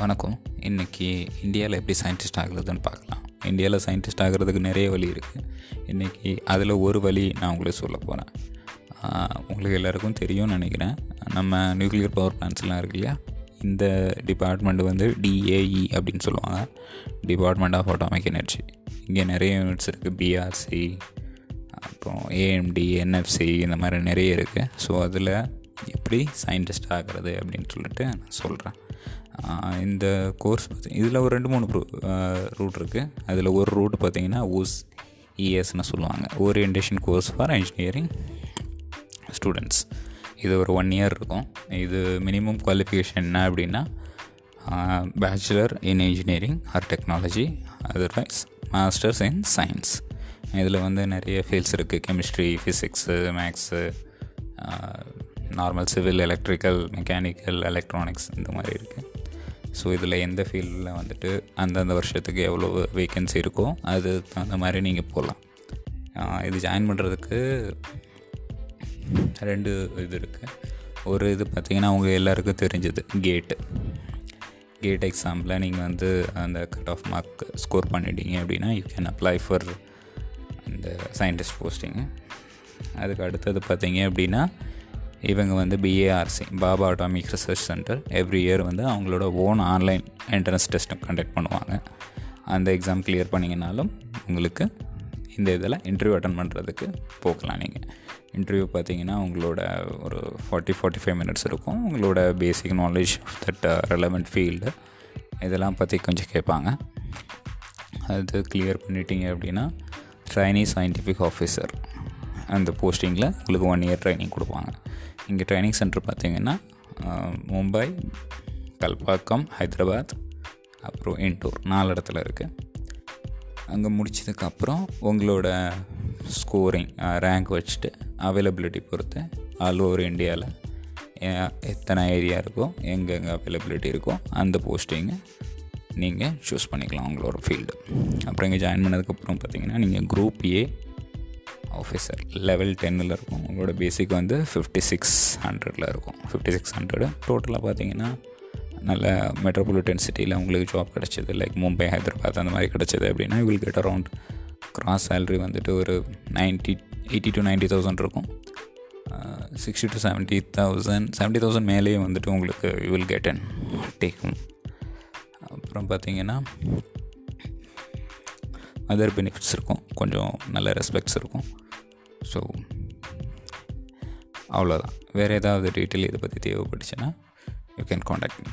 வணக்கம். இன்றைக்கி இந்தியாவில் எப்படி சயின்டிஸ்ட் ஆகுறதுன்னு பார்க்கலாம். இந்தியாவில் சயின்டிஸ்ட் ஆகிறதுக்கு நிறைய வழி இருக்குது இன்றைக்கி அதில் ஒரு வழி நான் உங்களுக்கு சொல்ல போகிறேன் உங்களுக்கு எல்லாருக்கும் தெரியும்னு நினைக்கிறேன். நம்ம நியூக்ளியர் பவர் பிளான்ஸ்லாம் இருக்கு இல்லையா? இந்த டிபார்ட்மெண்ட் வந்து டிஏஇ அப்படின்னு சொல்லுவாங்க. டிபார்ட்மெண்ட் ஆஃப் ஆட்டோமிக் எனர்ஜி இங்கே நிறைய யூனிட்ஸ் இருக்குது பிஆர்சி அப்புறம் ஏஎம்டி என்எஃப்சி இந்த மாதிரி நிறைய இருக்குது ஸோ அதில் எப்படி சயின்டிஸ்ட் ஆகிறது அப்படின்னு சொல்லிட்டு நான் சொல்கிறேன் இந்த கோர்ஸ் இதில் ஒரு ரெண்டு மூணு ரூட் இருக்குது அதில் ஒரு ரூட் பார்த்திங்கன்னா ஓஸ் இஎஸ்ன்னு சொல்லுவாங்க. Orientation course for engineering students இது ஒரு ஒன் இயர் இருக்கும். இது மினிமம் குவாலிஃபிகேஷன் என்ன அப்படின்னா bachelor in engineering or technology otherwise masters in science இதில் வந்து நிறைய ஃபீல்ட்ஸ் இருக்குது chemistry physics maths normal civil electrical mechanical electronics இந்த மாதிரி இருக்குது ஸோ இதில் எந்த ஃபீல்டில் வந்துட்டு அந்தந்த வருஷத்துக்கு எவ்வளோ வேக்கன்சி இருக்கோ அது தகுந்த மாதிரி நீங்கள் போகலாம் இது ஜாயின் பண்ணுறதுக்கு ரெண்டு இது இருக்குது ஒரு இது பார்த்திங்கன்னா அவங்க எல்லாருக்கும் தெரிஞ்சது கேட்டு கேட் எக்ஸாமில் நீங்கள் வந்து அந்த கட் ஆஃப் மார்க் ஸ்கோர் பண்ணிட்டீங்க அப்படின்னா யூ கேன் அப்ளை ஃபார் அந்த சயின்டிஸ்ட் போஸ்டிங்கு அதுக்கு அடுத்தது பார்த்தீங்க அப்படின்னா இவங்க வந்து BARC Bhabha atomic research centre every year வந்து அவங்களோட ஓன் ஆன்லைன் என்ட்ரன்ஸ் டெஸ்ட்டை கண்டக்ட் பண்ணுவாங்க. அந்த எக்ஸாம் கிளியர் பண்ணிங்கனாலும் உங்களுக்கு இந்த இதில் இன்டர்வியூ அட்டன் பண்ணுறதுக்கு போகலாம் நீங்கள் இன்டர்வியூ பார்த்தீங்கன்னா உங்களோட ஒரு ஃபார்ட்டி ஃபார்ட்டி ஃபைவ் மினிட்ஸ் இருக்கும். உங்களோட basic knowledge of that relevant field இதெல்லாம் பற்றி கொஞ்சம் கேட்பாங்க. அது கிளியர் பண்ணிட்டீங்க அப்படின்னா ட்ரைனி சயின்டிஃபிக் ஆஃபீஸர் அந்த போஸ்டிங்கில் உங்களுக்கு ஒன் இயர் ட்ரைனிங் கொடுப்பாங்க. இங்கே ட்ரைனிங் சென்டர் பார்த்திங்கன்னா மும்பை கல்பாக்கம் ஹைதராபாத் அப்புறம் இன்டூர் நாலு இடத்துல இருக்குது அங்கே முடிச்சதுக்கப்புறம் உங்களோட ஸ்கோரிங் ரேங்க் வச்சுட்டு அவைலபிலிட்டி பொறுத்து ஆல் ஓவர் இந்தியாவில் எத்தனை ஏரியா இருக்கோ எங்கெங்கே அவைலபிலிட்டி இருக்கோ அந்த போஸ்டிங்கை நீங்கள் சூஸ் பண்ணிக்கலாம் உங்களோட ஃபீல்டு அப்புறம் இங்கே ஜாயின் பண்ணதுக்கப்புறம் பார்த்தீங்கன்னா நீங்கள் குரூப் ஏ ஆஃபீஸர் லெவல் டென்னில் இருக்கும். உங்களோட பேசிக் வந்து ஃபிஃப்டி சிக்ஸ் ஹண்ட்ரடில் இருக்கும். ஃபிஃப்டி சிக்ஸ் ஹண்ட்ரடு டோட்டலாக பார்த்தீங்கன்னா நல்ல மெட்ரோபாலிட்டன் சிட்டியில் உங்களுக்கு ஜாப் கிடச்சிது. லைக் மும்பை ஹைதராபாத் அந்த மாதிரி கிடச்சிது அப்படின்னா will get around gross salary வந்துட்டு ஒரு ninety eighty to ninety thousand இருக்கும். Sixty to seventy thousand seventy thousand மேலேயே வந்துட்டு உங்களுக்கு யூ வில் கெட் அன் டேக்கும் அப்புறம் பார்த்தீங்கன்னா அதர் பெனிஃபிட்ஸ் இருக்கும். கொஞ்சம் நல்ல ரெஸ்பெக்ட்ஸ் இருக்கும். ஸோ அவ்வளோதான் வேறு ஏதாவது டீட்டெயில் இதை பற்றி தேவைப்பட்டுச்சுன்னா யூ கேன் காண்டாக்ட் மீ